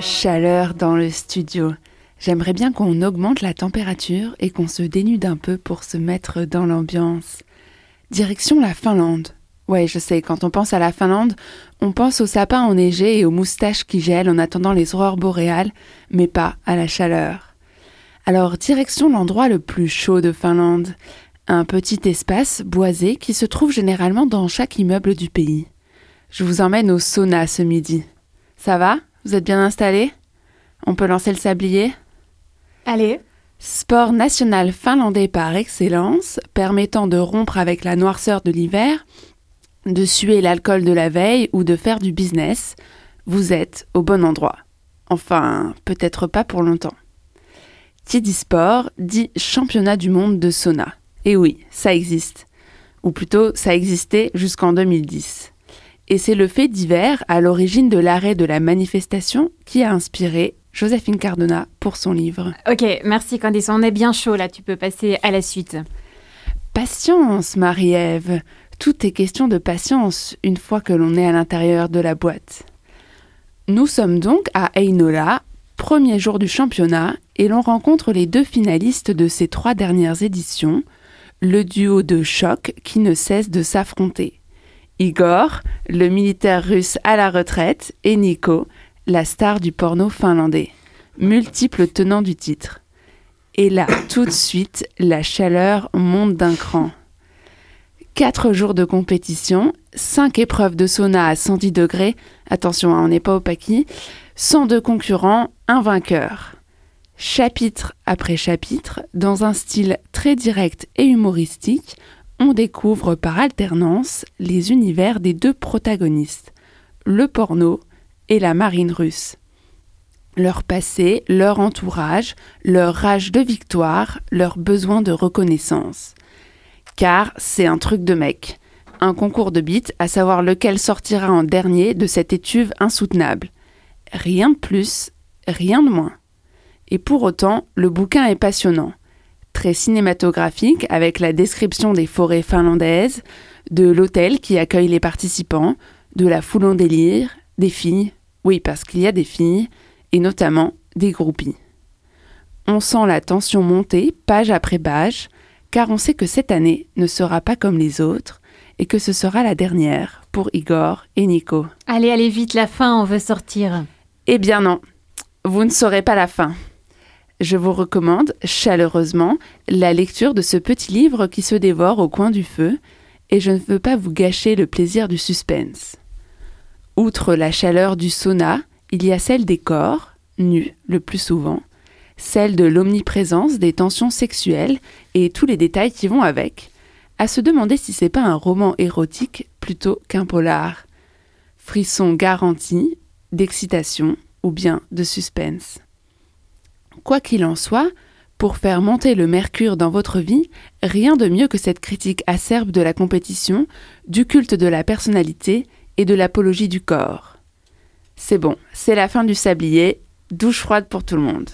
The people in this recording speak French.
Chaleur dans le studio. J'aimerais bien qu'on augmente la température et qu'on se dénude un peu pour se mettre dans l'ambiance. Direction la Finlande. Ouais, je sais, quand on pense à la Finlande, on pense aux sapins enneigés et aux moustaches qui gèlent en attendant les aurores boréales, mais pas à la chaleur. Alors, direction l'endroit le plus chaud de Finlande. Un petit espace boisé qui se trouve généralement dans chaque immeuble du pays. Je vous emmène au sauna ce midi. Ça va? Vous êtes bien installés On peut lancer le sablier Allez. Sport national finlandais par excellence, permettant de rompre avec la noirceur de l'hiver, de suer l'alcool de la veille ou de faire du business, vous êtes au bon endroit. Enfin, peut-être pas pour longtemps. Qui dit sport dit championnat du monde de sauna. Et oui, ça existe. Ou plutôt, ça existait jusqu'en 2010. Et c'est le fait divers à l'origine de l'arrêt de la manifestation qui a inspiré Joséphine Cardona pour son livre. Ok, merci Candice, on est bien chaud là, tu peux passer à la suite. Patience, Marie-Ève. Tout est question de patience une fois que l'on est à l'intérieur de la boîte. Nous sommes donc à Einola, premier jour du championnat, et l'on rencontre les deux finalistes de ces trois dernières éditions, le duo de choc qui ne cesse de s'affronter. Igor, le militaire russe à la retraite, et Nico, la star du porno finlandais, multiple tenant du titre. Et là, tout de suite, la chaleur monte d'un cran. Quatre jours de compétition, cinq épreuves de sauna à 110 degrés, attention, hein, on n'est pas au paquis, 102 concurrents, un vainqueur. Chapitre après chapitre, dans un style très direct et humoristique, on découvre par alternance les univers des deux protagonistes, le porno et la marine russe. Leur passé, leur entourage, leur rage de victoire, leur besoin de reconnaissance. Car c'est un truc de mec. Un concours de beats, à savoir lequel sortira en dernier de cette étuve insoutenable. Rien de plus, rien de moins. Et pour autant, le bouquin est passionnant très cinématographique avec la description des forêts finlandaises, de l'hôtel qui accueille les participants, de la foule en délire, des filles, oui parce qu'il y a des filles, et notamment des groupies. On sent la tension monter page après page, car on sait que cette année ne sera pas comme les autres, et que ce sera la dernière pour Igor et Nico. Allez, allez vite, la fin, on veut sortir. Eh bien non, vous ne saurez pas la fin je vous recommande chaleureusement la lecture de ce petit livre qui se dévore au coin du feu, et je ne veux pas vous gâcher le plaisir du suspense. Outre la chaleur du sauna, il y a celle des corps, nus le plus souvent, celle de l'omniprésence des tensions sexuelles et tous les détails qui vont avec, à se demander si c'est pas un roman érotique plutôt qu'un polar. Frisson garanti, d'excitation ou bien de suspense. Quoi qu'il en soit, pour faire monter le mercure dans votre vie, rien de mieux que cette critique acerbe de la compétition, du culte de la personnalité et de l'apologie du corps. C'est bon, c'est la fin du sablier, douche froide pour tout le monde.